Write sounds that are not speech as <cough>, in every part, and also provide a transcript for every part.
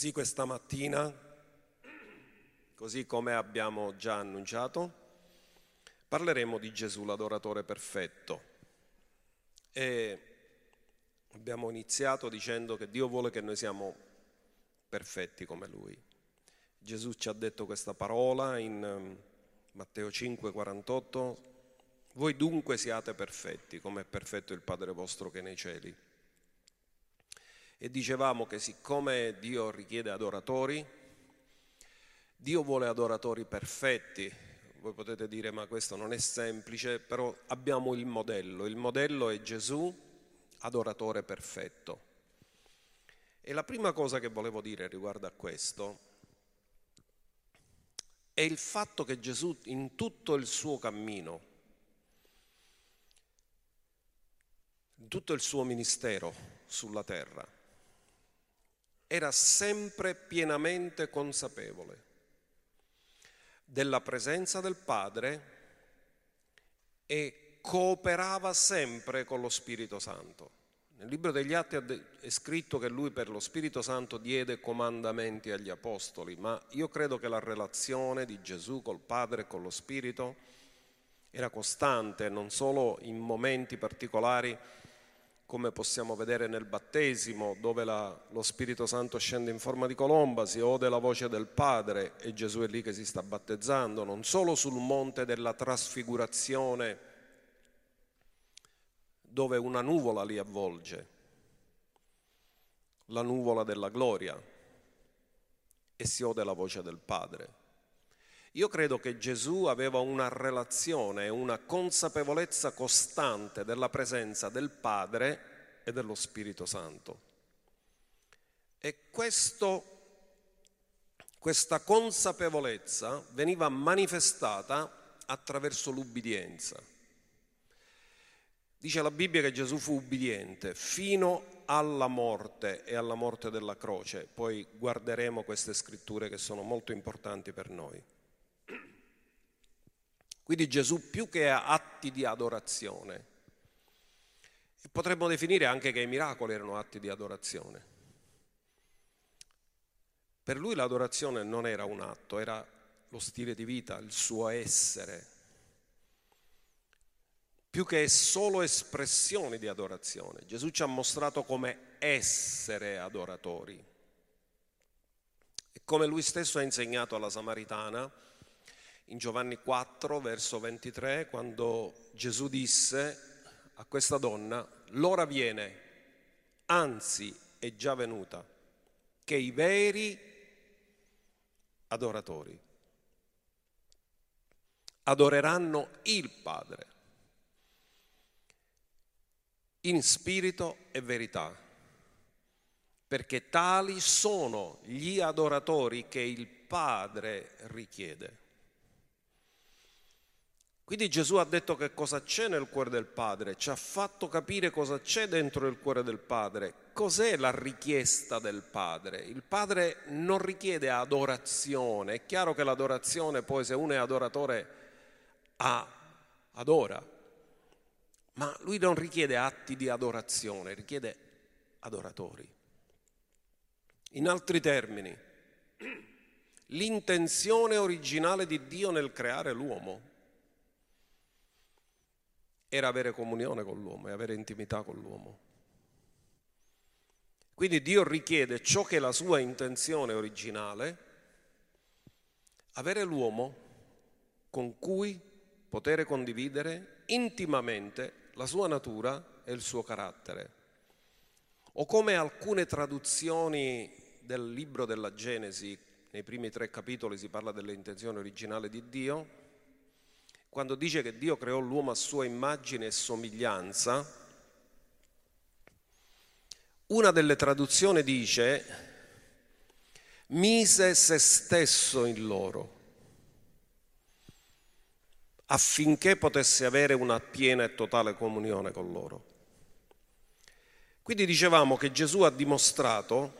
Così questa mattina, così come abbiamo già annunciato, parleremo di Gesù, l'adoratore perfetto. E abbiamo iniziato dicendo che Dio vuole che noi siamo perfetti come Lui. Gesù ci ha detto questa parola in um, Matteo 5, 48. Voi dunque siate perfetti, come è perfetto il Padre vostro che è nei cieli e dicevamo che siccome Dio richiede adoratori, Dio vuole adoratori perfetti. Voi potete dire ma questo non è semplice, però abbiamo il modello. Il modello è Gesù, adoratore perfetto. E la prima cosa che volevo dire riguardo a questo è il fatto che Gesù in tutto il suo cammino, in tutto il suo ministero sulla terra, era sempre pienamente consapevole della presenza del Padre e cooperava sempre con lo Spirito Santo. Nel libro degli Atti è scritto che lui per lo Spirito Santo diede comandamenti agli Apostoli, ma io credo che la relazione di Gesù col Padre e con lo Spirito era costante, non solo in momenti particolari come possiamo vedere nel battesimo, dove la, lo Spirito Santo scende in forma di colomba, si ode la voce del Padre e Gesù è lì che si sta battezzando, non solo sul monte della trasfigurazione, dove una nuvola li avvolge, la nuvola della gloria, e si ode la voce del Padre. Io credo che Gesù aveva una relazione, una consapevolezza costante della presenza del Padre e dello Spirito Santo. E questo, questa consapevolezza veniva manifestata attraverso l'ubbidienza. Dice la Bibbia che Gesù fu ubbidiente fino alla morte e alla morte della croce. Poi guarderemo queste scritture che sono molto importanti per noi. Quindi Gesù più che atti di adorazione, potremmo definire anche che i miracoli erano atti di adorazione. Per lui l'adorazione non era un atto, era lo stile di vita, il suo essere, più che solo espressioni di adorazione. Gesù ci ha mostrato come essere adoratori. E come lui stesso ha insegnato alla Samaritana, in Giovanni 4, verso 23, quando Gesù disse a questa donna, l'ora viene, anzi è già venuta, che i veri adoratori adoreranno il Padre in spirito e verità, perché tali sono gli adoratori che il Padre richiede. Quindi Gesù ha detto che cosa c'è nel cuore del Padre, ci ha fatto capire cosa c'è dentro il cuore del Padre, cos'è la richiesta del Padre. Il Padre non richiede adorazione, è chiaro che l'adorazione poi se uno è adoratore ha, adora, ma lui non richiede atti di adorazione, richiede adoratori. In altri termini, <clears throat> l'intenzione originale di Dio nel creare l'uomo era avere comunione con l'uomo e avere intimità con l'uomo. Quindi Dio richiede ciò che è la sua intenzione originale, avere l'uomo con cui poter condividere intimamente la sua natura e il suo carattere. O come alcune traduzioni del libro della Genesi, nei primi tre capitoli si parla dell'intenzione originale di Dio, quando dice che Dio creò l'uomo a sua immagine e somiglianza, una delle traduzioni dice mise se stesso in loro affinché potesse avere una piena e totale comunione con loro. Quindi dicevamo che Gesù ha dimostrato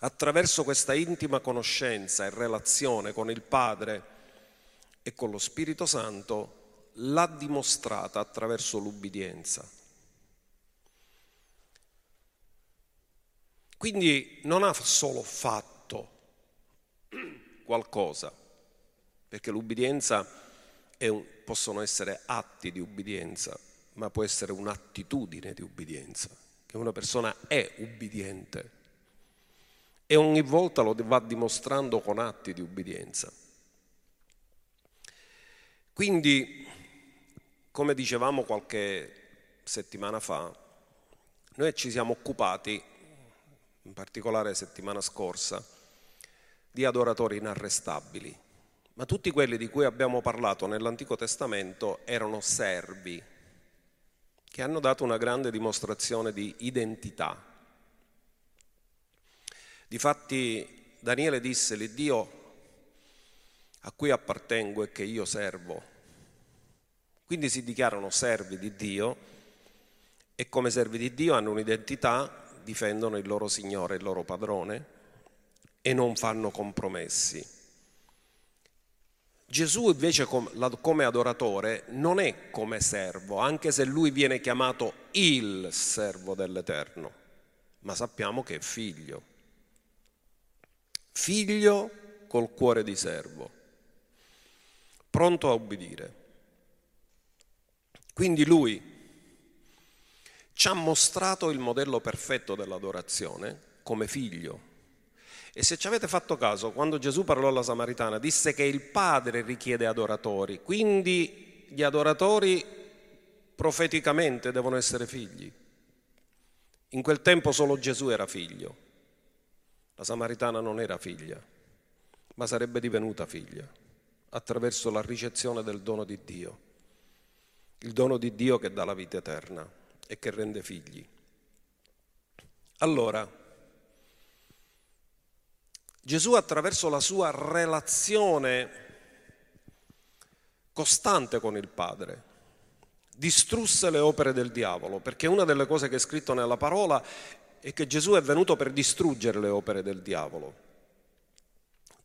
attraverso questa intima conoscenza e relazione con il Padre e con lo Spirito Santo l'ha dimostrata attraverso l'ubbidienza. Quindi non ha solo fatto qualcosa, perché l'ubbidienza un, possono essere atti di ubbidienza, ma può essere un'attitudine di ubbidienza, che una persona è ubbidiente e ogni volta lo va dimostrando con atti di ubbidienza. Quindi, come dicevamo qualche settimana fa, noi ci siamo occupati in particolare settimana scorsa, di adoratori inarrestabili. Ma tutti quelli di cui abbiamo parlato nell'Antico Testamento erano servi che hanno dato una grande dimostrazione di identità. Difatti Daniele disse, l'Iddio a cui appartengo e che io servo. Quindi si dichiarano servi di Dio e come servi di Dio hanno un'identità difendono il loro Signore, il loro padrone e non fanno compromessi. Gesù invece come adoratore non è come servo, anche se lui viene chiamato il servo dell'Eterno, ma sappiamo che è figlio. Figlio col cuore di servo, pronto a obbedire. Quindi lui ci ha mostrato il modello perfetto dell'adorazione come figlio. E se ci avete fatto caso, quando Gesù parlò alla Samaritana, disse che il Padre richiede adoratori, quindi gli adoratori profeticamente devono essere figli. In quel tempo solo Gesù era figlio, la Samaritana non era figlia, ma sarebbe divenuta figlia attraverso la ricezione del dono di Dio, il dono di Dio che dà la vita eterna e che rende figli. Allora, Gesù attraverso la sua relazione costante con il Padre distrusse le opere del diavolo, perché una delle cose che è scritto nella parola è che Gesù è venuto per distruggere le opere del diavolo,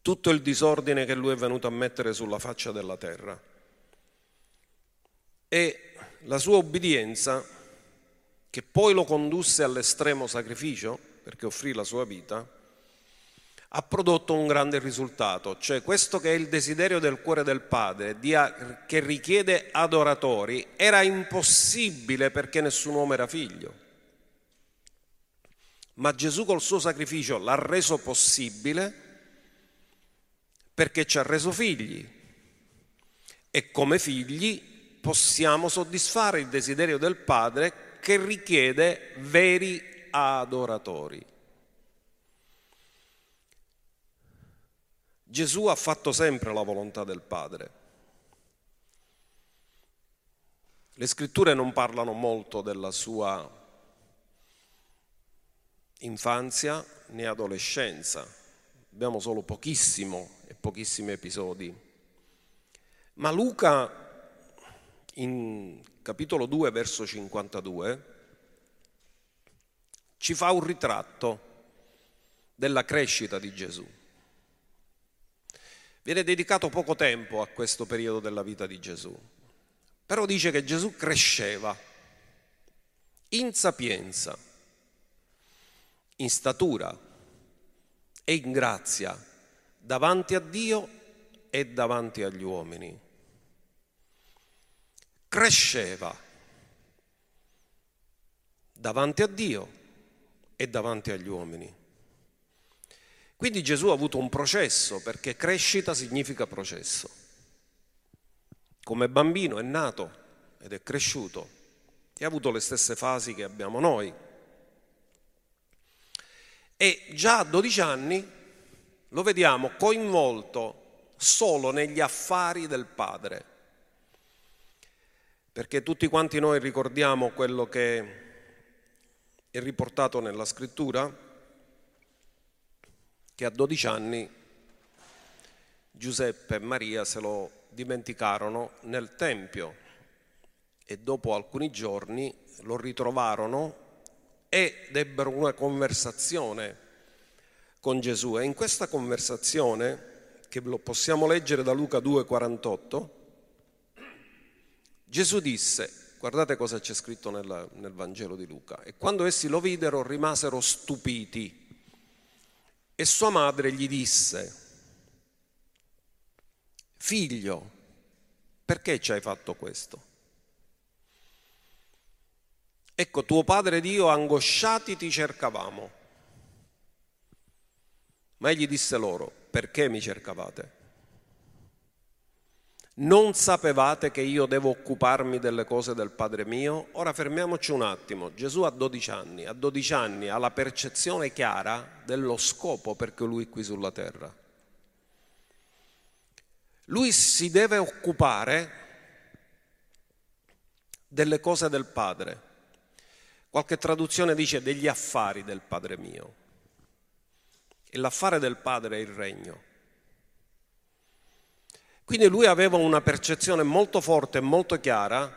tutto il disordine che lui è venuto a mettere sulla faccia della terra. E la sua obbedienza che poi lo condusse all'estremo sacrificio, perché offrì la sua vita, ha prodotto un grande risultato, cioè questo che è il desiderio del cuore del Padre, che richiede adoratori, era impossibile perché nessun uomo era figlio. Ma Gesù col suo sacrificio l'ha reso possibile perché ci ha reso figli e come figli possiamo soddisfare il desiderio del Padre che richiede veri adoratori. Gesù ha fatto sempre la volontà del Padre. Le scritture non parlano molto della sua infanzia né adolescenza, abbiamo solo pochissimo e pochissimi episodi. Ma Luca in capitolo 2, verso 52, ci fa un ritratto della crescita di Gesù. Viene dedicato poco tempo a questo periodo della vita di Gesù, però dice che Gesù cresceva in sapienza, in statura e in grazia davanti a Dio e davanti agli uomini cresceva davanti a Dio e davanti agli uomini. Quindi Gesù ha avuto un processo, perché crescita significa processo. Come bambino è nato ed è cresciuto e ha avuto le stesse fasi che abbiamo noi. E già a 12 anni lo vediamo coinvolto solo negli affari del Padre. Perché tutti quanti noi ricordiamo quello che è riportato nella scrittura, che a 12 anni Giuseppe e Maria se lo dimenticarono nel Tempio e dopo alcuni giorni lo ritrovarono ed ebbero una conversazione con Gesù. E in questa conversazione, che lo possiamo leggere da Luca 2,48, Gesù disse, guardate cosa c'è scritto nel, nel Vangelo di Luca, e quando essi lo videro rimasero stupiti e sua madre gli disse, figlio, perché ci hai fatto questo? Ecco, tuo padre ed io angosciati ti cercavamo. Ma egli disse loro, perché mi cercavate? Non sapevate che io devo occuparmi delle cose del Padre mio? Ora fermiamoci un attimo. Gesù ha 12 anni, a 12 anni ha la percezione chiara dello scopo perché lui è qui sulla terra. Lui si deve occupare delle cose del Padre. Qualche traduzione dice degli affari del Padre mio. E l'affare del Padre è il regno. Quindi lui aveva una percezione molto forte e molto chiara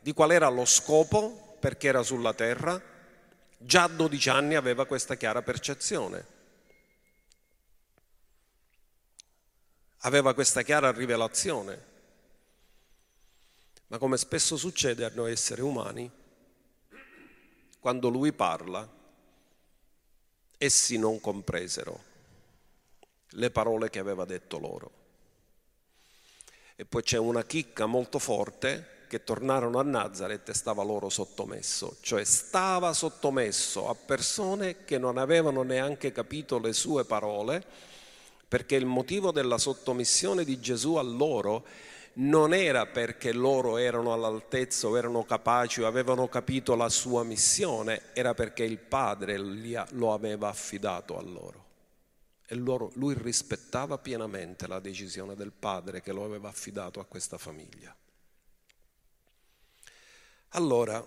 di qual era lo scopo perché era sulla terra. Già a 12 anni aveva questa chiara percezione. Aveva questa chiara rivelazione. Ma come spesso succede a noi esseri umani, quando lui parla, essi non compresero le parole che aveva detto loro. E poi c'è una chicca molto forte che tornarono a Nazareth e stava loro sottomesso, cioè stava sottomesso a persone che non avevano neanche capito le sue parole, perché il motivo della sottomissione di Gesù a loro non era perché loro erano all'altezza o erano capaci o avevano capito la sua missione, era perché il Padre lo aveva affidato a loro e loro, lui rispettava pienamente la decisione del padre che lo aveva affidato a questa famiglia. Allora,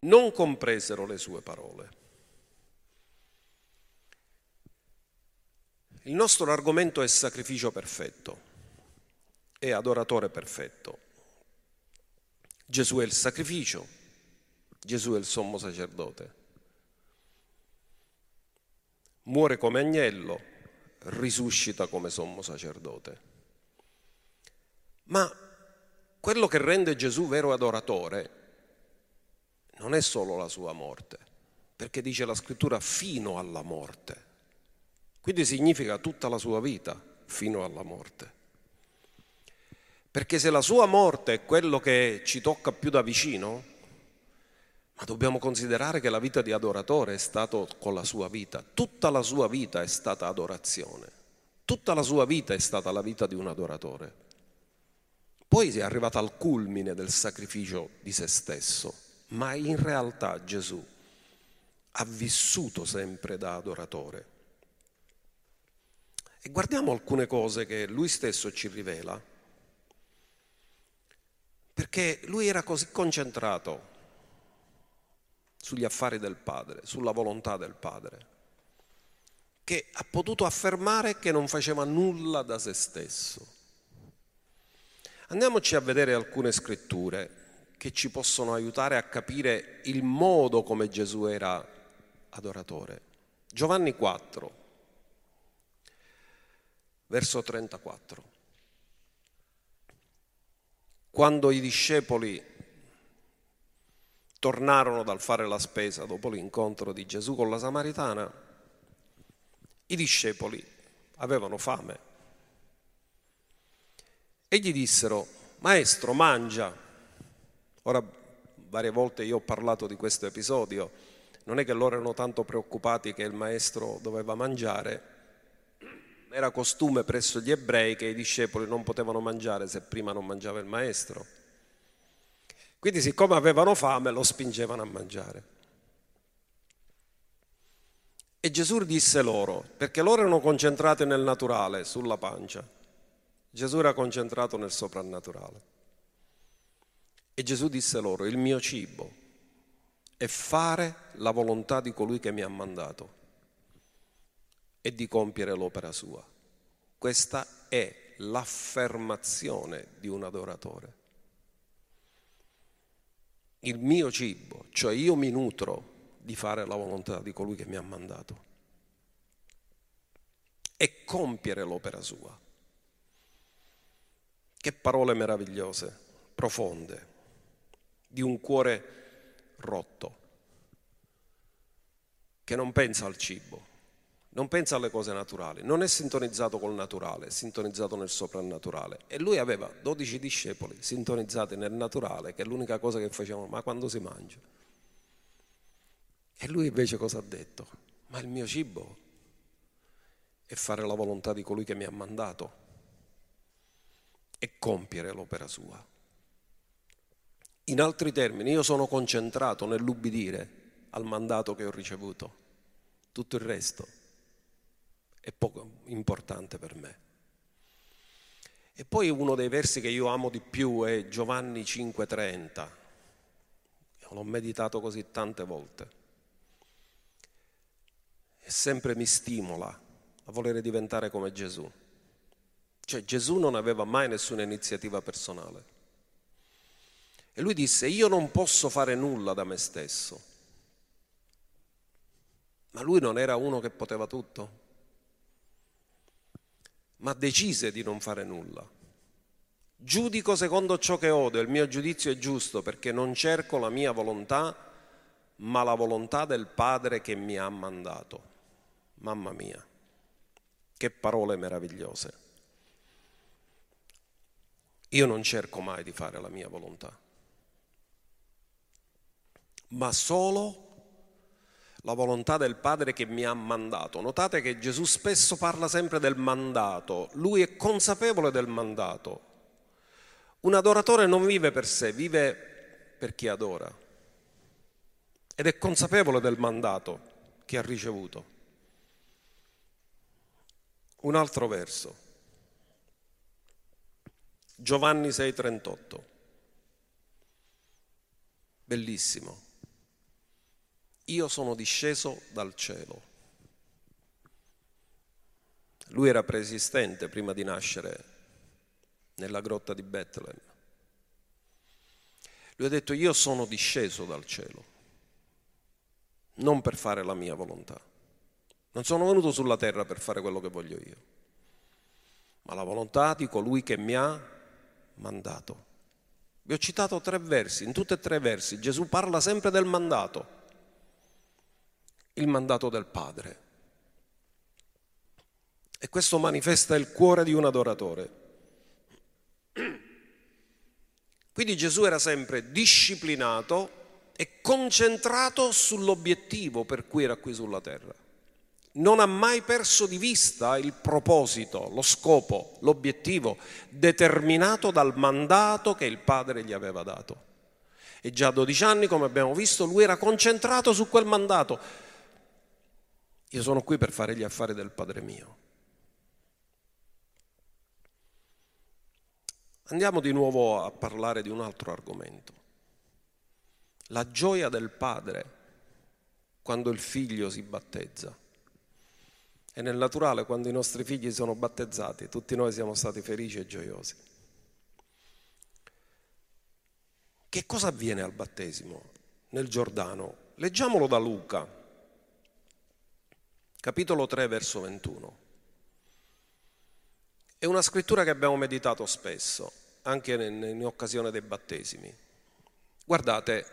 non compresero le sue parole. Il nostro argomento è sacrificio perfetto, è adoratore perfetto. Gesù è il sacrificio, Gesù è il sommo sacerdote muore come agnello, risuscita come sommo sacerdote. Ma quello che rende Gesù vero adoratore non è solo la sua morte, perché dice la scrittura fino alla morte. Quindi significa tutta la sua vita fino alla morte. Perché se la sua morte è quello che ci tocca più da vicino, ma dobbiamo considerare che la vita di adoratore è stato con la sua vita, tutta la sua vita è stata adorazione, tutta la sua vita è stata la vita di un adoratore. Poi è arrivata al culmine del sacrificio di se stesso, ma in realtà Gesù ha vissuto sempre da adoratore. E guardiamo alcune cose che lui stesso ci rivela, perché lui era così concentrato sugli affari del Padre, sulla volontà del Padre, che ha potuto affermare che non faceva nulla da se stesso. Andiamoci a vedere alcune scritture che ci possono aiutare a capire il modo come Gesù era adoratore. Giovanni 4, verso 34. Quando i discepoli tornarono dal fare la spesa dopo l'incontro di Gesù con la Samaritana, i discepoli avevano fame e gli dissero, Maestro, mangia. Ora, varie volte io ho parlato di questo episodio, non è che loro erano tanto preoccupati che il maestro doveva mangiare, era costume presso gli ebrei che i discepoli non potevano mangiare se prima non mangiava il maestro. Quindi siccome avevano fame lo spingevano a mangiare. E Gesù disse loro, perché loro erano concentrati nel naturale, sulla pancia, Gesù era concentrato nel soprannaturale. E Gesù disse loro, il mio cibo è fare la volontà di colui che mi ha mandato e di compiere l'opera sua. Questa è l'affermazione di un adoratore il mio cibo, cioè io mi nutro di fare la volontà di colui che mi ha mandato e compiere l'opera sua. Che parole meravigliose, profonde, di un cuore rotto, che non pensa al cibo, non pensa alle cose naturali, non è sintonizzato col naturale, è sintonizzato nel soprannaturale. E lui aveva 12 discepoli sintonizzati nel naturale, che è l'unica cosa che facevano, ma quando si mangia? E lui invece cosa ha detto? Ma il mio cibo è fare la volontà di colui che mi ha mandato e compiere l'opera sua. In altri termini, io sono concentrato nell'ubbidire al mandato che ho ricevuto. Tutto il resto è poco importante per me. E poi uno dei versi che io amo di più è Giovanni 5:30. L'ho meditato così tante volte. E sempre mi stimola a volere diventare come Gesù. Cioè Gesù non aveva mai nessuna iniziativa personale. E lui disse, io non posso fare nulla da me stesso. Ma lui non era uno che poteva tutto ma decise di non fare nulla. Giudico secondo ciò che odo, il mio giudizio è giusto perché non cerco la mia volontà, ma la volontà del Padre che mi ha mandato. Mamma mia, che parole meravigliose. Io non cerco mai di fare la mia volontà, ma solo la volontà del Padre che mi ha mandato. Notate che Gesù spesso parla sempre del mandato, lui è consapevole del mandato. Un adoratore non vive per sé, vive per chi adora ed è consapevole del mandato che ha ricevuto. Un altro verso, Giovanni 6:38, bellissimo io sono disceso dal cielo. Lui era preesistente prima di nascere nella grotta di Bethlehem. Lui ha detto io sono disceso dal cielo, non per fare la mia volontà. Non sono venuto sulla terra per fare quello che voglio io, ma la volontà di colui che mi ha mandato. Vi ho citato tre versi, in tutti e tre versi Gesù parla sempre del mandato il mandato del Padre. E questo manifesta il cuore di un adoratore. Quindi Gesù era sempre disciplinato e concentrato sull'obiettivo per cui era qui sulla terra. Non ha mai perso di vista il proposito, lo scopo, l'obiettivo determinato dal mandato che il Padre gli aveva dato. E già a 12 anni, come abbiamo visto, lui era concentrato su quel mandato io sono qui per fare gli affari del Padre mio. Andiamo di nuovo a parlare di un altro argomento. La gioia del padre quando il figlio si battezza. E nel naturale quando i nostri figli sono battezzati, tutti noi siamo stati felici e gioiosi. Che cosa avviene al battesimo nel Giordano? Leggiamolo da Luca, capitolo 3, verso 21. È una scrittura che abbiamo meditato spesso, anche in occasione dei battesimi. Guardate,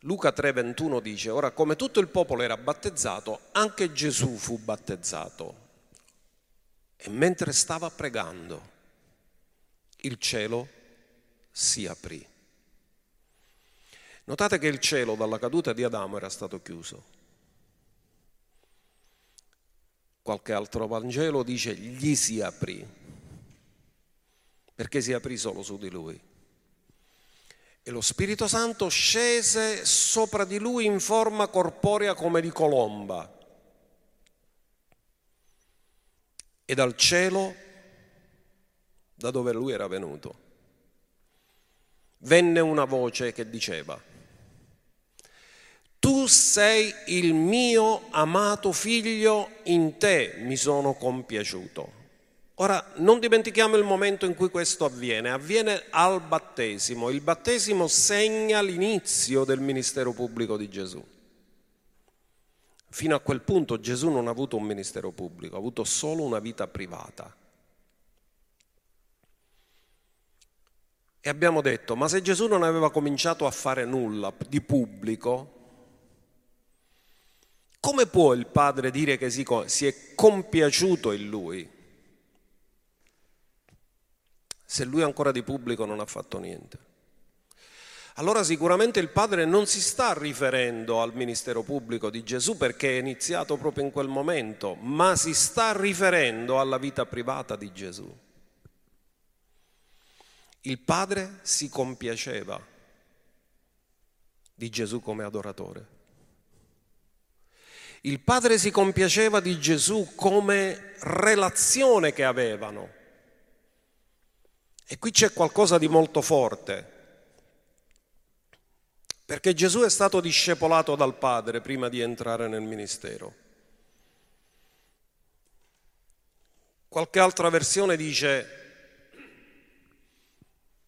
Luca 3, 21 dice, ora come tutto il popolo era battezzato, anche Gesù fu battezzato. E mentre stava pregando, il cielo si aprì. Notate che il cielo dalla caduta di Adamo era stato chiuso qualche altro Vangelo dice gli si aprì, perché si aprì solo su di lui. E lo Spirito Santo scese sopra di lui in forma corporea come di colomba. E dal cielo, da dove lui era venuto, venne una voce che diceva, tu sei il mio amato figlio, in te mi sono compiaciuto. Ora, non dimentichiamo il momento in cui questo avviene, avviene al battesimo. Il battesimo segna l'inizio del ministero pubblico di Gesù. Fino a quel punto Gesù non ha avuto un ministero pubblico, ha avuto solo una vita privata. E abbiamo detto, ma se Gesù non aveva cominciato a fare nulla di pubblico, Come può il padre dire che si, si è compiaciuto in lui? Se lui ancora di pubblico non ha fatto niente. Allora sicuramente il padre non si sta riferendo al ministero pubblico di Gesù perché è iniziato proprio in quel momento, ma si sta riferendo alla vita privata di Gesù. Il padre si compiaceva di Gesù come adoratore. Il padre si compiaceva di Gesù come relazione che avevano. E qui c'è qualcosa di molto forte, perché Gesù è stato discepolato dal Padre prima di entrare nel ministero. Qualche altra versione dice,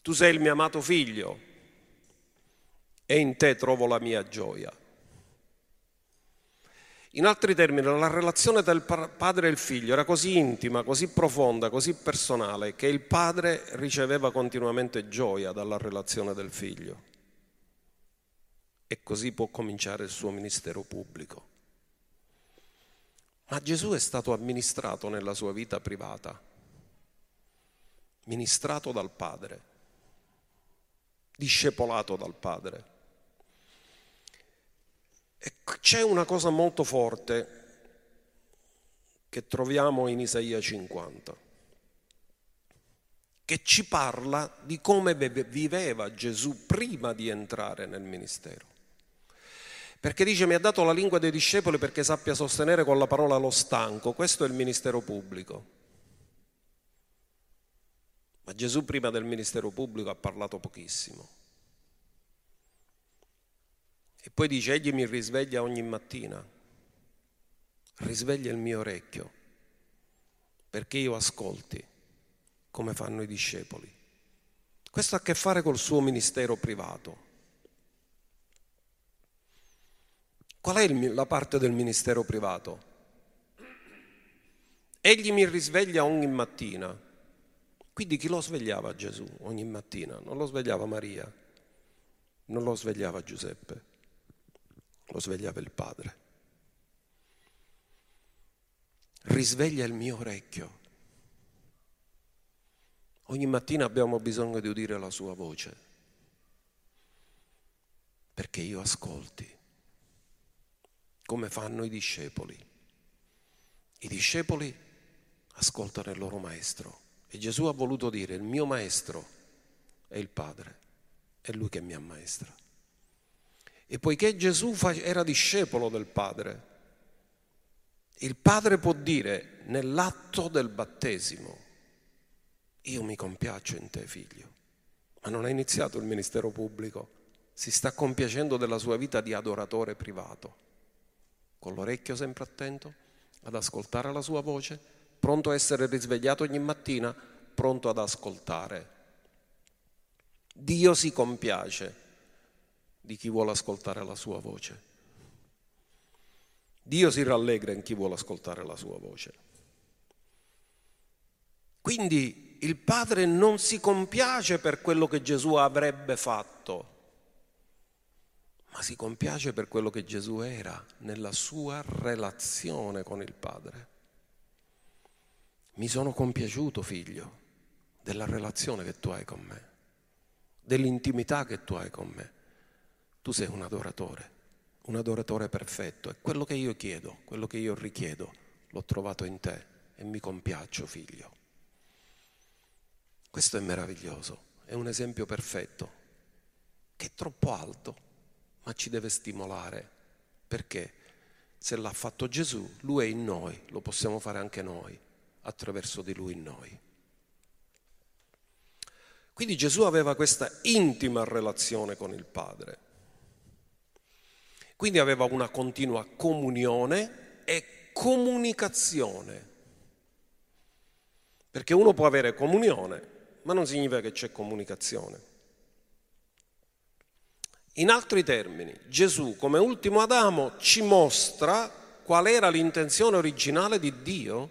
tu sei il mio amato figlio e in te trovo la mia gioia. In altri termini, la relazione tra il padre e il figlio era così intima, così profonda, così personale, che il padre riceveva continuamente gioia dalla relazione del figlio. E così può cominciare il suo ministero pubblico. Ma Gesù è stato amministrato nella sua vita privata, ministrato dal Padre, discepolato dal Padre. E c'è una cosa molto forte che troviamo in Isaia 50, che ci parla di come viveva Gesù prima di entrare nel ministero. Perché dice mi ha dato la lingua dei discepoli perché sappia sostenere con la parola lo stanco, questo è il ministero pubblico. Ma Gesù prima del ministero pubblico ha parlato pochissimo. E poi dice, egli mi risveglia ogni mattina, risveglia il mio orecchio, perché io ascolti come fanno i discepoli. Questo ha a che fare col suo ministero privato. Qual è il, la parte del ministero privato? Egli mi risveglia ogni mattina. Quindi chi lo svegliava Gesù ogni mattina? Non lo svegliava Maria, non lo svegliava Giuseppe lo svegliava il padre. Risveglia il mio orecchio. Ogni mattina abbiamo bisogno di udire la sua voce, perché io ascolti, come fanno i discepoli. I discepoli ascoltano il loro maestro e Gesù ha voluto dire il mio maestro è il Padre, è lui che mi ammaestra. E poiché Gesù era discepolo del Padre, il Padre può dire nell'atto del battesimo, io mi compiaccio in te figlio, ma non ha iniziato il ministero pubblico, si sta compiacendo della sua vita di adoratore privato, con l'orecchio sempre attento ad ascoltare la sua voce, pronto a essere risvegliato ogni mattina, pronto ad ascoltare. Dio si compiace di chi vuole ascoltare la sua voce. Dio si rallegra in chi vuole ascoltare la sua voce. Quindi il Padre non si compiace per quello che Gesù avrebbe fatto, ma si compiace per quello che Gesù era nella sua relazione con il Padre. Mi sono compiaciuto, figlio, della relazione che tu hai con me, dell'intimità che tu hai con me. Tu sei un adoratore, un adoratore perfetto e quello che io chiedo, quello che io richiedo, l'ho trovato in te e mi compiaccio, figlio. Questo è meraviglioso, è un esempio perfetto, che è troppo alto, ma ci deve stimolare, perché se l'ha fatto Gesù, lui è in noi, lo possiamo fare anche noi, attraverso di lui in noi. Quindi Gesù aveva questa intima relazione con il Padre. Quindi aveva una continua comunione e comunicazione. Perché uno può avere comunione, ma non significa che c'è comunicazione. In altri termini, Gesù come ultimo Adamo ci mostra qual era l'intenzione originale di Dio,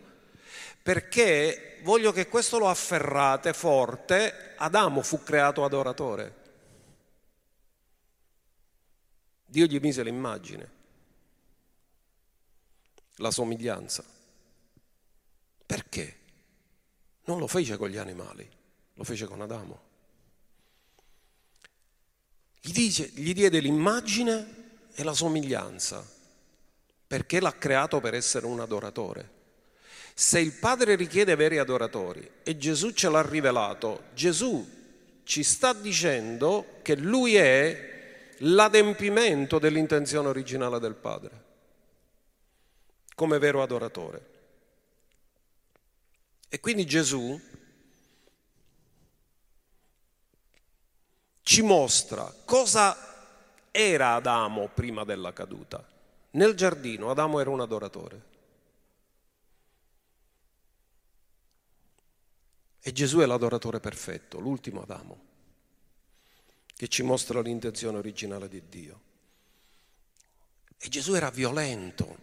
perché voglio che questo lo afferrate forte, Adamo fu creato adoratore. Dio gli mise l'immagine. la somiglianza. Perché? Non lo fece con gli animali, lo fece con Adamo. Gli, dice, gli diede l'immagine e la somiglianza, perché l'ha creato per essere un adoratore. Se il Padre richiede veri adoratori e Gesù ce l'ha rivelato, Gesù ci sta dicendo che Lui è l'adempimento dell'intenzione originale del Padre, come vero adoratore. E quindi Gesù ci mostra cosa era Adamo prima della caduta. Nel giardino Adamo era un adoratore. E Gesù è l'adoratore perfetto, l'ultimo Adamo, che ci mostra l'intenzione originale di Dio. E Gesù era violento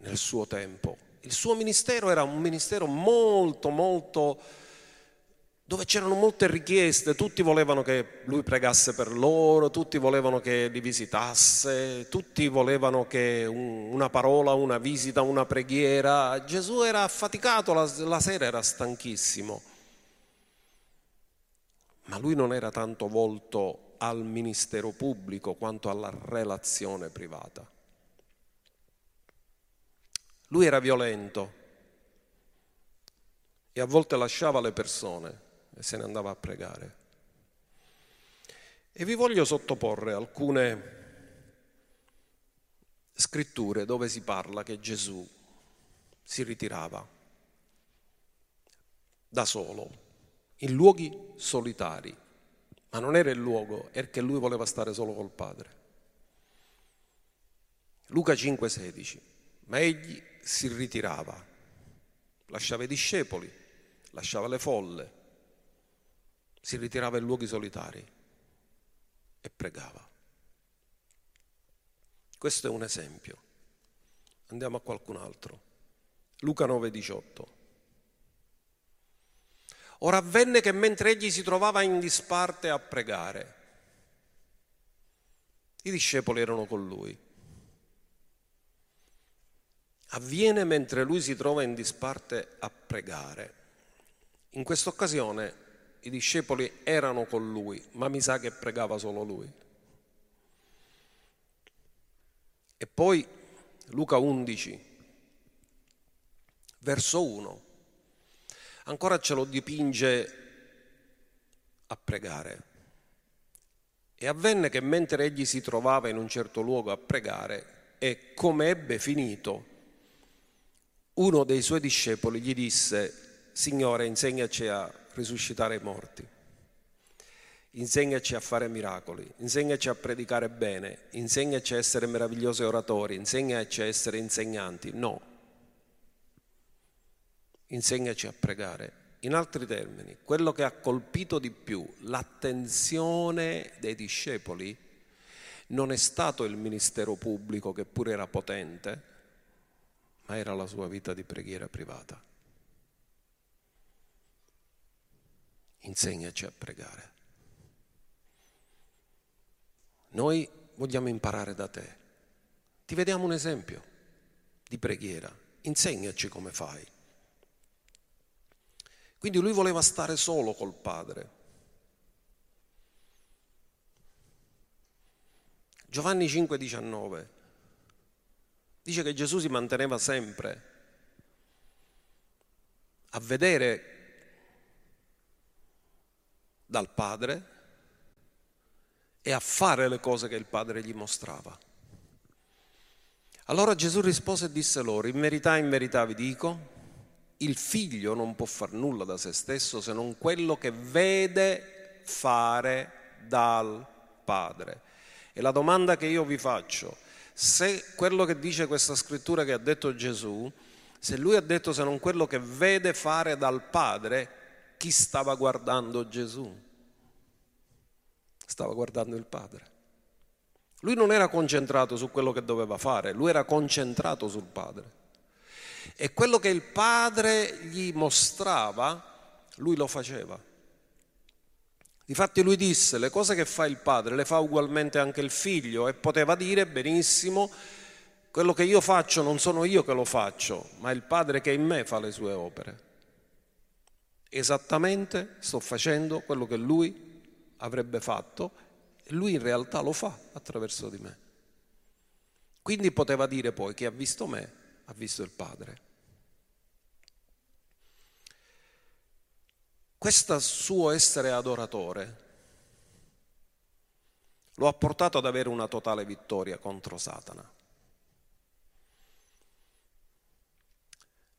nel suo tempo. Il suo ministero era un ministero molto, molto dove c'erano molte richieste, tutti volevano che lui pregasse per loro, tutti volevano che li visitasse, tutti volevano che una parola, una visita, una preghiera. Gesù era affaticato, la, la sera era stanchissimo, ma lui non era tanto volto al ministero pubblico quanto alla relazione privata. Lui era violento e a volte lasciava le persone e se ne andava a pregare. E vi voglio sottoporre alcune scritture dove si parla che Gesù si ritirava da solo, in luoghi solitari, ma non era il luogo, è che lui voleva stare solo col Padre. Luca 5,16, ma egli si ritirava, lasciava i discepoli, lasciava le folle, si ritirava in luoghi solitari e pregava. Questo è un esempio. Andiamo a qualcun altro. Luca 9:18. Ora avvenne che mentre egli si trovava in disparte a pregare, i discepoli erano con lui. Avviene mentre lui si trova in disparte a pregare. In questa occasione i discepoli erano con lui, ma mi sa che pregava solo lui. E poi Luca 11, verso 1, ancora ce lo dipinge a pregare. E avvenne che mentre egli si trovava in un certo luogo a pregare, e come ebbe finito, uno dei suoi discepoli gli disse, Signore, insegnaci a risuscitare i morti. Insegnaci a fare miracoli, insegnaci a predicare bene, insegnaci a essere meravigliosi oratori, insegnaci a essere insegnanti. No. Insegnaci a pregare. In altri termini, quello che ha colpito di più l'attenzione dei discepoli non è stato il ministero pubblico che pure era potente, ma era la sua vita di preghiera privata. insegnaci a pregare. Noi vogliamo imparare da te. Ti vediamo un esempio di preghiera. Insegnaci come fai. Quindi lui voleva stare solo col Padre. Giovanni 5,19 dice che Gesù si manteneva sempre a vedere dal Padre e a fare le cose che il Padre gli mostrava. Allora Gesù rispose e disse loro, in verità, in verità vi dico, il figlio non può far nulla da se stesso se non quello che vede fare dal Padre. E la domanda che io vi faccio, se quello che dice questa scrittura che ha detto Gesù, se lui ha detto se non quello che vede fare dal Padre, chi stava guardando Gesù? Stava guardando il Padre. Lui non era concentrato su quello che doveva fare, lui era concentrato sul Padre. E quello che il Padre gli mostrava, lui lo faceva. Difatti lui disse, le cose che fa il Padre le fa ugualmente anche il Figlio e poteva dire benissimo, quello che io faccio non sono io che lo faccio, ma il Padre che in me fa le sue opere. Esattamente sto facendo quello che Lui avrebbe fatto e Lui in realtà lo fa attraverso di me. Quindi poteva dire poi che ha visto me, ha visto il Padre. Questo suo essere adoratore lo ha portato ad avere una totale vittoria contro Satana.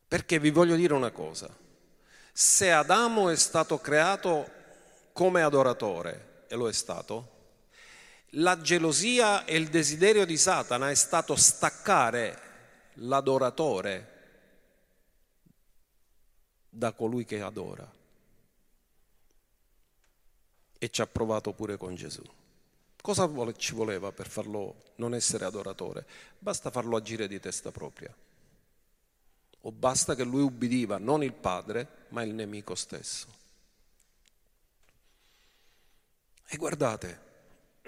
Perché vi voglio dire una cosa, se Adamo è stato creato come adoratore, e lo è stato, la gelosia e il desiderio di Satana è stato staccare l'adoratore da colui che adora e ci ha provato pure con Gesù. Cosa ci voleva per farlo non essere adoratore? Basta farlo agire di testa propria. O basta che lui ubbidiva non il padre, ma il nemico stesso. E guardate, <clears throat>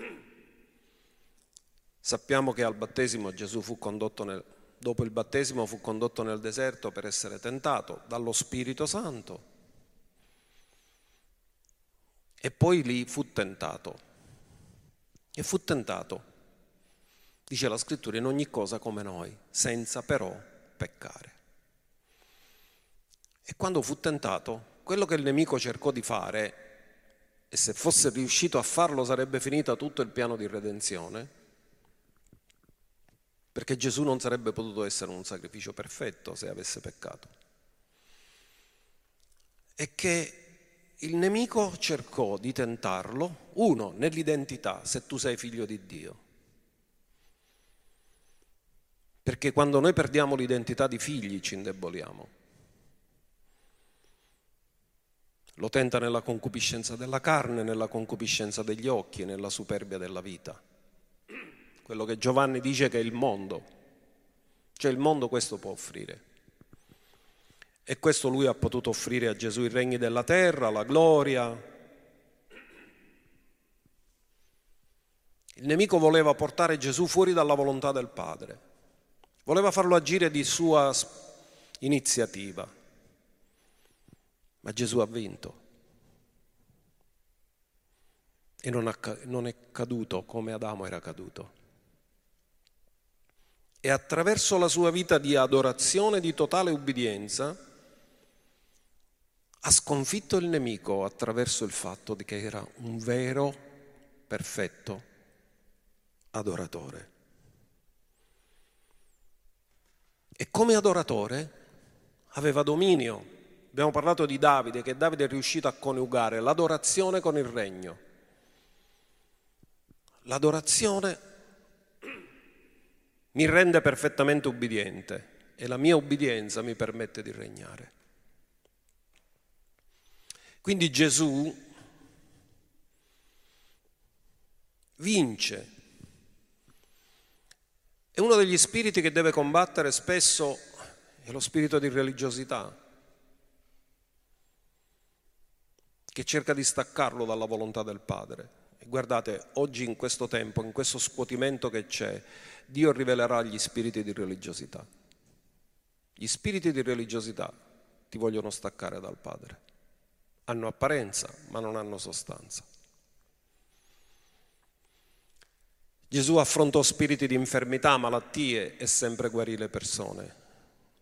sappiamo che al battesimo Gesù fu condotto nel, dopo il battesimo fu condotto nel deserto per essere tentato dallo Spirito Santo e poi lì fu tentato. E fu tentato, dice la scrittura, in ogni cosa come noi, senza però peccare. E quando fu tentato, quello che il nemico cercò di fare, e se fosse riuscito a farlo sarebbe finito tutto il piano di redenzione, perché Gesù non sarebbe potuto essere un sacrificio perfetto se avesse peccato, è che il nemico cercò di tentarlo, uno, nell'identità, se tu sei figlio di Dio. Perché quando noi perdiamo l'identità di figli ci indeboliamo. Lo tenta nella concupiscenza della carne, nella concupiscenza degli occhi e nella superbia della vita. Quello che Giovanni dice che è il mondo. Cioè il mondo questo può offrire. E questo lui ha potuto offrire a Gesù i regni della terra, la gloria. Il nemico voleva portare Gesù fuori dalla volontà del Padre, voleva farlo agire di sua iniziativa, ma Gesù ha vinto e non, è caduto come Adamo era caduto. E attraverso la sua vita di adorazione, di totale ubbidienza, ha sconfitto il nemico attraverso il fatto che era un vero, perfetto adoratore. E come adoratore aveva dominio. Abbiamo parlato di Davide, che Davide è riuscito a coniugare l'adorazione con il regno. L'adorazione mi rende perfettamente ubbidiente e la mia ubbidienza mi permette di regnare. Quindi Gesù vince. E uno degli spiriti che deve combattere spesso è lo spirito di religiosità, che cerca di staccarlo dalla volontà del Padre. E guardate, oggi in questo tempo, in questo scuotimento che c'è, Dio rivelerà gli spiriti di religiosità. Gli spiriti di religiosità ti vogliono staccare dal Padre hanno apparenza ma non hanno sostanza. Gesù affrontò spiriti di infermità, malattie e sempre guarì le persone.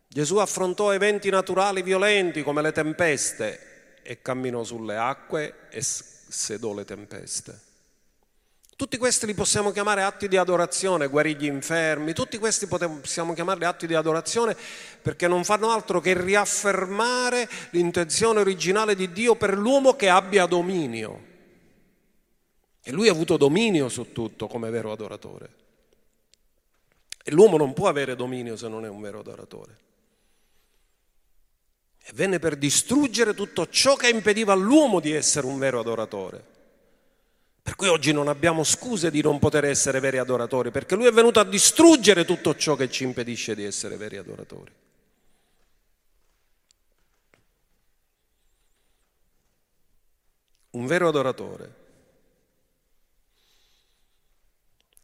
Gesù affrontò eventi naturali violenti come le tempeste e camminò sulle acque e sedò le tempeste. Tutti questi li possiamo chiamare atti di adorazione, guarì gli infermi, tutti questi possiamo chiamarli atti di adorazione perché non fanno altro che riaffermare l'intenzione originale di Dio per l'uomo che abbia dominio. E lui ha avuto dominio su tutto come vero adoratore. E l'uomo non può avere dominio se non è un vero adoratore. E venne per distruggere tutto ciò che impediva all'uomo di essere un vero adoratore. Per cui oggi non abbiamo scuse di non poter essere veri adoratori, perché lui è venuto a distruggere tutto ciò che ci impedisce di essere veri adoratori. Un vero adoratore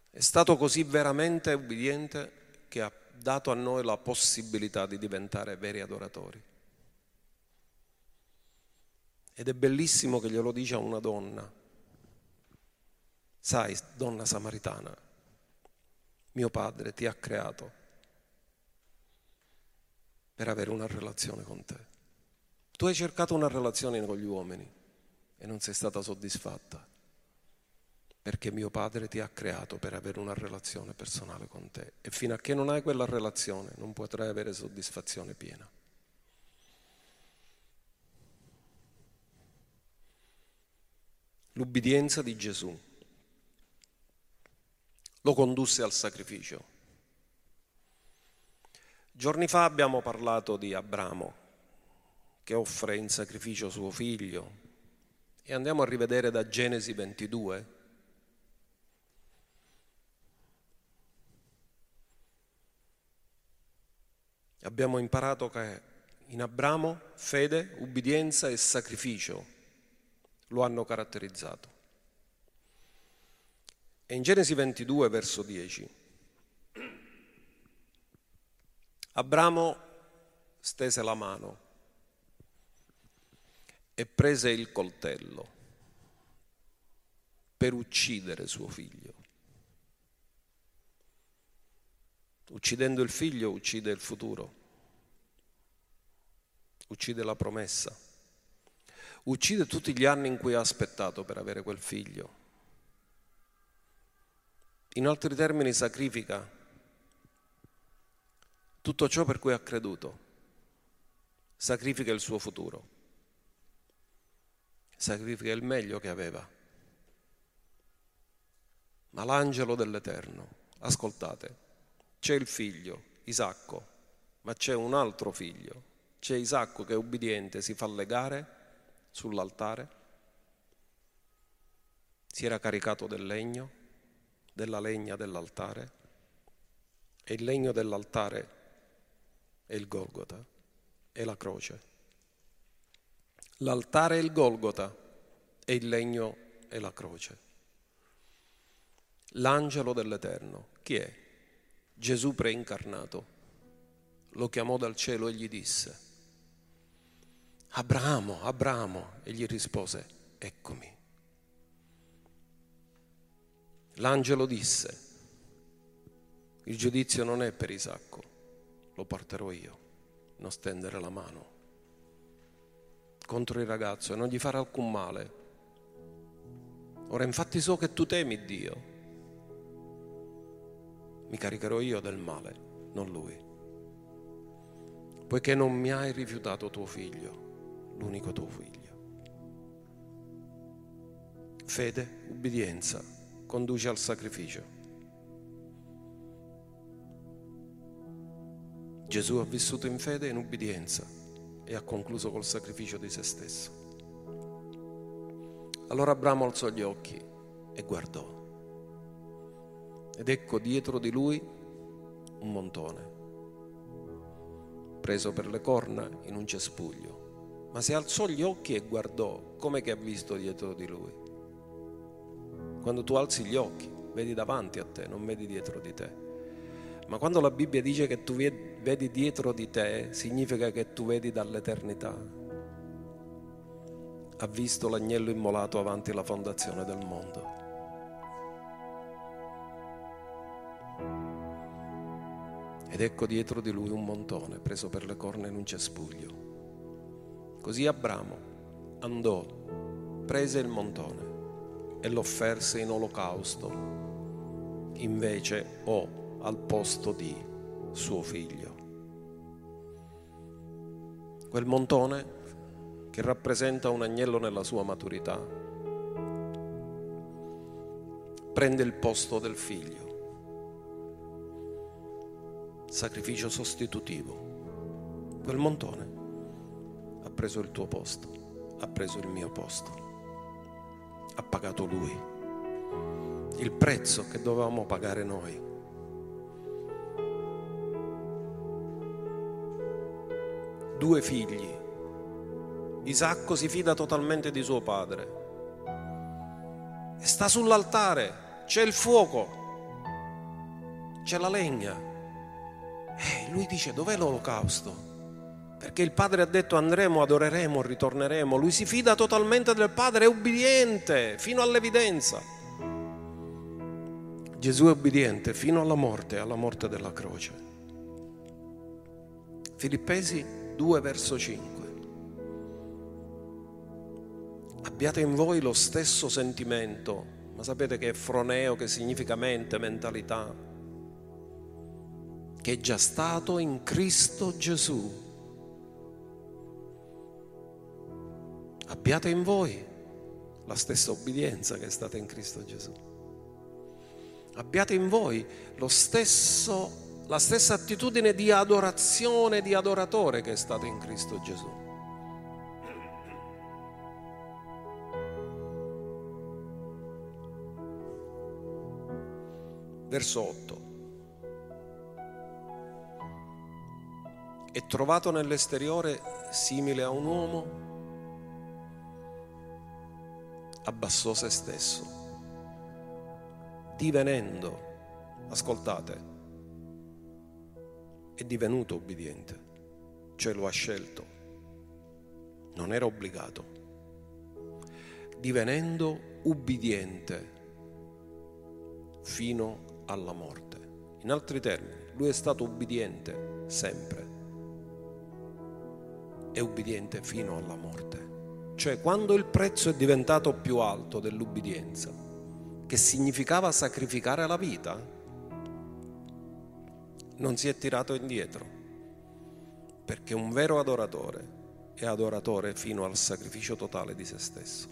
è stato così veramente ubbidiente che ha dato a noi la possibilità di diventare veri adoratori. Ed è bellissimo che glielo dice a una donna. Sai, donna samaritana, mio padre ti ha creato per avere una relazione con te. Tu hai cercato una relazione con gli uomini e non sei stata soddisfatta perché mio padre ti ha creato per avere una relazione personale con te e fino a che non hai quella relazione non potrai avere soddisfazione piena. L'ubbidienza di Gesù lo condusse al sacrificio. Giorni fa abbiamo parlato di Abramo che offre in sacrificio suo figlio e andiamo a rivedere da Genesi 22 Abbiamo imparato che in Abramo fede, ubbidienza e sacrificio lo hanno caratterizzato. E in Genesi 22, verso 10, Abramo stese la mano e prese il coltello per uccidere suo figlio. Uccidendo il figlio uccide il futuro, uccide la promessa, uccide tutti gli anni in cui ha aspettato per avere quel figlio. In altri termini sacrifica tutto ciò per cui ha creduto, sacrifica il suo futuro, sacrifica il meglio che aveva. Ma l'angelo dell'Eterno, ascoltate, c'è il figlio, Isacco, ma c'è un altro figlio. C'è Isacco che è ubbidiente, si fa legare sull'altare. Si era caricato del legno, della legna dell'altare. E il legno dell'altare è il Golgota, è la croce. L'altare è il Golgota e il legno è la croce. L'angelo dell'Eterno, chi è? Gesù preincarnato lo chiamò dal cielo e gli disse, Abramo, Abramo, e gli rispose, eccomi. L'angelo disse, il giudizio non è per Isacco, lo porterò io, non stendere la mano contro il ragazzo e non gli fare alcun male. Ora infatti so che tu temi Dio mi caricherò io del male, non lui. Poiché non mi hai rifiutato tuo figlio, l'unico tuo figlio. Fede, ubbidienza, conduce al sacrificio. Gesù ha vissuto in fede e in ubbidienza e ha concluso col sacrificio di se stesso. Allora Abramo alzò gli occhi e guardò ed ecco dietro di lui un montone, preso per le corna in un cespuglio. Ma si alzò gli occhi e guardò come che ha visto dietro di lui. Quando tu alzi gli occhi, vedi davanti a te, non vedi dietro di te. Ma quando la Bibbia dice che tu vedi dietro di te, significa che tu vedi dall'eternità. Ha visto l'agnello immolato avanti la fondazione del mondo. ed ecco dietro di lui un montone preso per le corna in un cespuglio. Così Abramo andò, prese il montone e lo offerse in olocausto, invece o al posto di suo figlio. Quel montone che rappresenta un agnello nella sua maturità prende il posto del figlio sacrificio sostitutivo. Quel montone ha preso il tuo posto, ha preso il mio posto, ha pagato lui il prezzo che dovevamo pagare noi. Due figli. Isacco si fida totalmente di suo padre e sta sull'altare, c'è il fuoco, c'è la legna E lui dice dov'è l'olocausto? Perché il padre ha detto andremo, adoreremo, ritorneremo. Lui si fida totalmente del padre, è ubbidiente fino all'evidenza. Gesù è ubbidiente fino alla morte, alla morte della croce. Filippesi 2 verso 5. Abbiate in voi lo stesso sentimento, ma sapete che è froneo, che significa mente, mentalità, che è già stato in Cristo Gesù abbiate in voi la stessa obbedienza che è stata in Cristo Gesù. Abbiate in voi stesso, la stessa attitudine di adorazione, di adoratore che è stata in Cristo Gesù. Verso 8. È trovato nell'esteriore simile a un uomo abbassò se stesso, divenendo, ascoltate, è divenuto obbediente, cioè lo ha scelto, non era obbligato, divenendo ubbidiente fino alla morte. In altri termini, lui è stato ubbidiente sempre, è ubbidiente fino alla morte. Cioè quando il prezzo è diventato più alto dell'ubbidienza, che significava sacrificare la vita, non si è tirato indietro, perché un vero adoratore è adoratore fino al sacrificio totale di se stesso,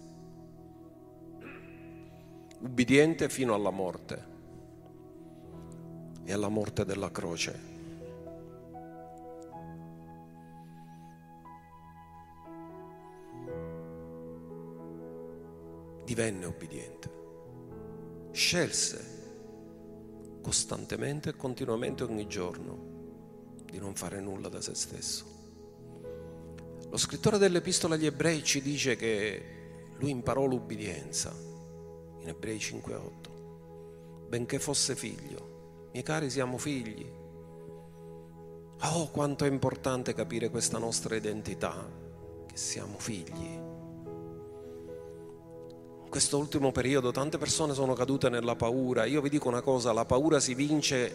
ubbidiente fino alla morte e alla morte della croce divenne obbediente, scelse costantemente e continuamente ogni giorno di non fare nulla da se stesso. Lo scrittore dell'Epistola agli Ebrei ci dice che lui imparò l'ubbidienza in Ebrei 5:8, benché fosse figlio. Miei cari siamo figli. Oh, quanto è importante capire questa nostra identità, che siamo figli questo ultimo periodo tante persone sono cadute nella paura. Io vi dico una cosa, la paura si vince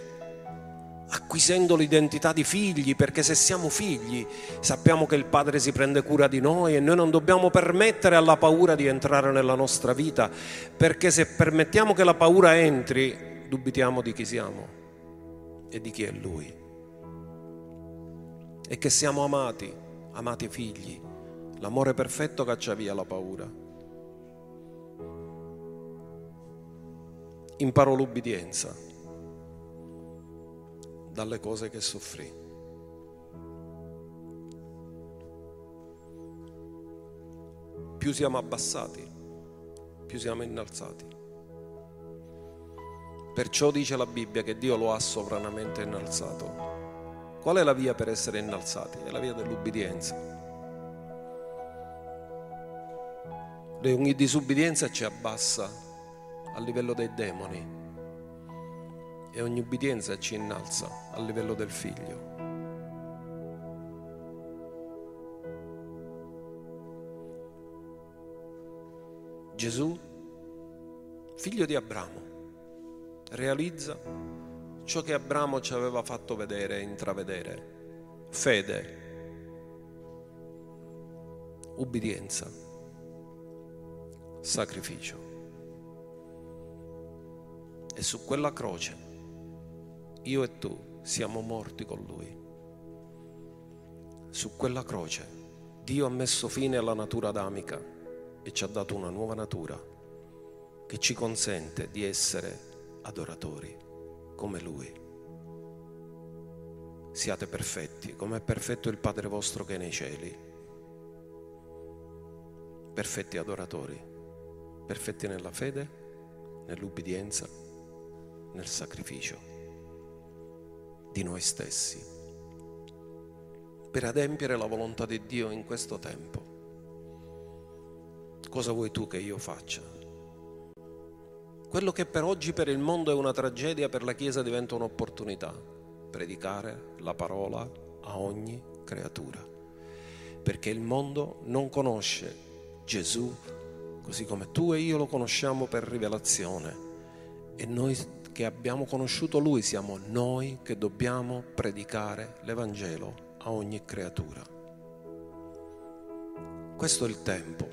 acquisendo l'identità di figli, perché se siamo figli sappiamo che il Padre si prende cura di noi e noi non dobbiamo permettere alla paura di entrare nella nostra vita, perché se permettiamo che la paura entri, dubitiamo di chi siamo e di chi è Lui. E che siamo amati, amati figli. L'amore perfetto caccia via la paura. Imparò l'ubbidienza dalle cose che soffrì. Più siamo abbassati, più siamo innalzati. Perciò dice la Bibbia che Dio lo ha sovranamente innalzato. Qual è la via per essere innalzati? È la via dell'ubbidienza. Ogni disubbidienza ci abbassa a livello dei demoni e ogni ubbidienza ci innalza a livello del figlio. Gesù, figlio di Abramo, realizza ciò che Abramo ci aveva fatto vedere e intravedere, fede, ubbidienza, sacrificio. E su quella croce io e tu siamo morti con Lui. Su quella croce Dio ha messo fine alla natura adamica e ci ha dato una nuova natura che ci consente di essere adoratori come Lui. Siate perfetti, come è perfetto il Padre vostro che è nei cieli. Perfetti adoratori, perfetti nella fede, nell'ubbidienza nel sacrificio di noi stessi per adempiere la volontà di Dio in questo tempo. Cosa vuoi tu che io faccia? Quello che per oggi per il mondo è una tragedia, per la Chiesa diventa un'opportunità. predicare la parola a ogni creatura, perché il mondo non conosce Gesù così come tu e io lo conosciamo per rivelazione e noi che abbiamo conosciuto Lui siamo noi che dobbiamo predicare l'Evangelo a ogni creatura. Questo è il tempo.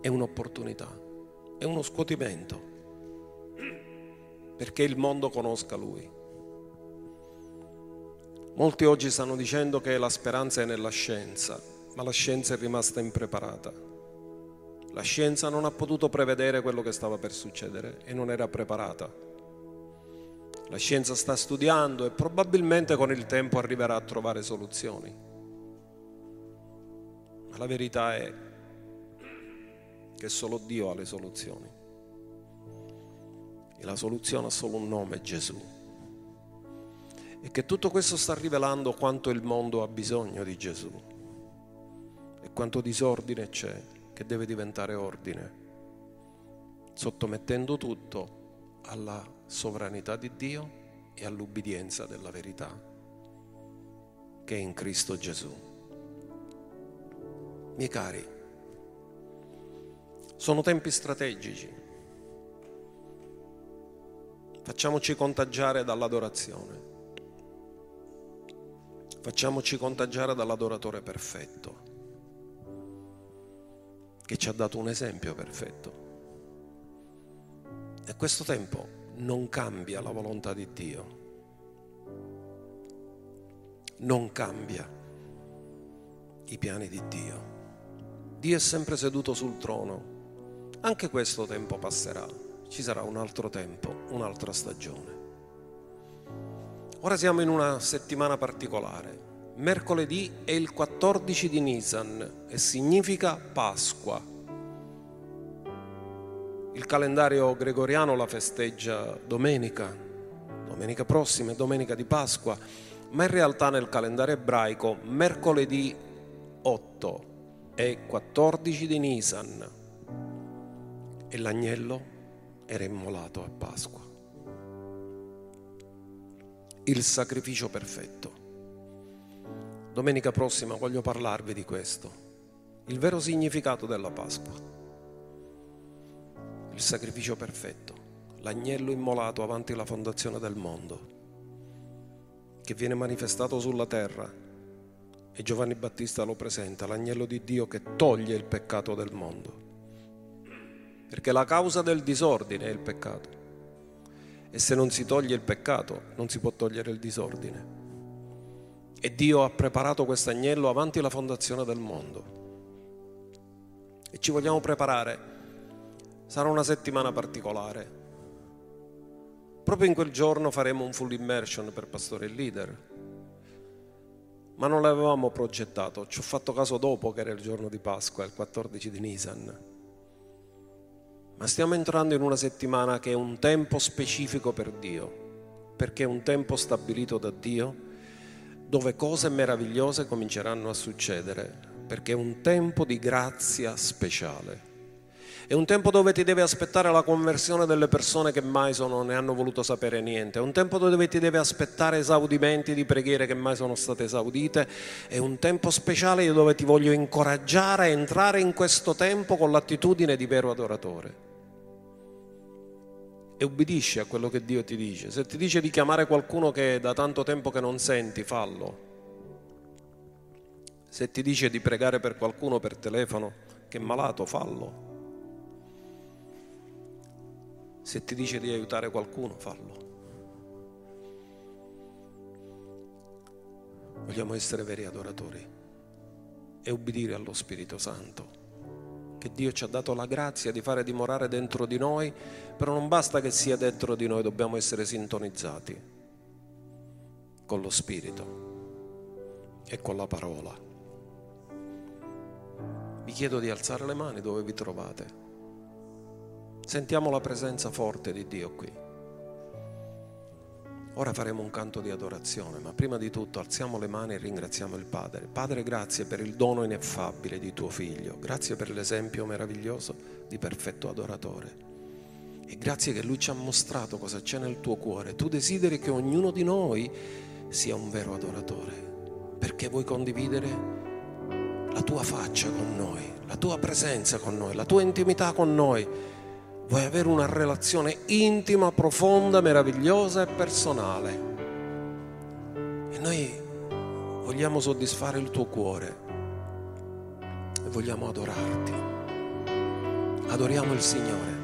È un'opportunità, è uno scuotimento perché il mondo conosca Lui. Molti oggi stanno dicendo che la speranza è nella scienza, ma la scienza è rimasta impreparata. La scienza non ha potuto prevedere quello che stava per succedere e non era preparata. La scienza sta studiando e probabilmente con il tempo arriverà a trovare soluzioni. Ma la verità è che solo Dio ha le soluzioni. E la soluzione ha solo un nome, Gesù. E che tutto questo sta rivelando quanto il mondo ha bisogno di Gesù e quanto disordine c'è che deve diventare ordine, sottomettendo tutto alla sovranità di Dio e all'ubbidienza della verità che è in Cristo Gesù. Miei cari, sono tempi strategici. Facciamoci contagiare dall'adorazione. Facciamoci contagiare dall'adoratore perfetto che ci ha dato un esempio perfetto. E questo tempo non cambia la volontà di Dio, non cambia i piani di Dio. Dio è sempre seduto sul trono, anche questo tempo passerà, ci sarà un altro tempo, un'altra stagione. Ora siamo in una settimana particolare, mercoledì è il 14 di Nisan e significa Pasqua. Il calendario gregoriano la festeggia domenica, domenica prossima è domenica di Pasqua, ma in realtà nel calendario ebraico mercoledì 8 è 14 di Nisan e l'agnello era immolato a Pasqua. Il sacrificio perfetto. Domenica prossima voglio parlarvi di questo, il vero significato della Pasqua, il sacrificio perfetto, l'agnello immolato avanti la fondazione del mondo, che viene manifestato sulla terra e Giovanni Battista lo presenta, l'agnello di Dio che toglie il peccato del mondo, perché la causa del disordine è il peccato. E se non si toglie il peccato non si può togliere il disordine. E Dio ha preparato questo agnello avanti la fondazione del mondo. E ci vogliamo preparare. Sarà una settimana particolare. Proprio in quel giorno faremo un full immersion per pastore e leader. Ma non l'avevamo progettato, ci ho fatto caso dopo che era il giorno di Pasqua, il 14 di Nisan. Ma stiamo entrando in una settimana che è un tempo specifico per Dio, perché è un tempo stabilito da Dio dove cose meravigliose cominceranno a succedere, perché è un tempo di grazia speciale. È un tempo dove ti deve aspettare la conversione delle persone che mai sono, ne hanno voluto sapere niente. È un tempo dove ti deve aspettare esaudimenti di preghiere che mai sono state esaudite. È un tempo speciale dove ti voglio incoraggiare a entrare in questo tempo con l'attitudine di vero adoratore e ubbidisci a quello che Dio ti dice. Se ti dice di chiamare qualcuno che da tanto tempo che non senti, fallo. Se ti dice di pregare per qualcuno per telefono che è malato, fallo. Se ti dice di aiutare qualcuno, fallo. Vogliamo essere veri adoratori e ubbidire allo Spirito Santo che Dio ci ha dato la grazia di fare dimorare dentro di noi, però non basta che sia dentro di noi, dobbiamo essere sintonizzati con lo Spirito e con la parola. Vi chiedo di alzare le mani dove vi trovate. Sentiamo la presenza forte di Dio qui. Ora faremo un canto di adorazione, ma prima di tutto alziamo le mani e ringraziamo il Padre. Padre, grazie per il dono ineffabile di tuo Figlio, grazie per l'esempio meraviglioso di perfetto adoratore. E grazie che Lui ci ha mostrato cosa c'è nel tuo cuore. Tu desideri che ognuno di noi sia un vero adoratore, perché vuoi condividere la tua faccia con noi, la tua presenza con noi, la tua intimità con noi. Vuoi avere una relazione intima, profonda, meravigliosa e personale. E noi vogliamo soddisfare il tuo cuore e vogliamo adorarti. Adoriamo il Signore.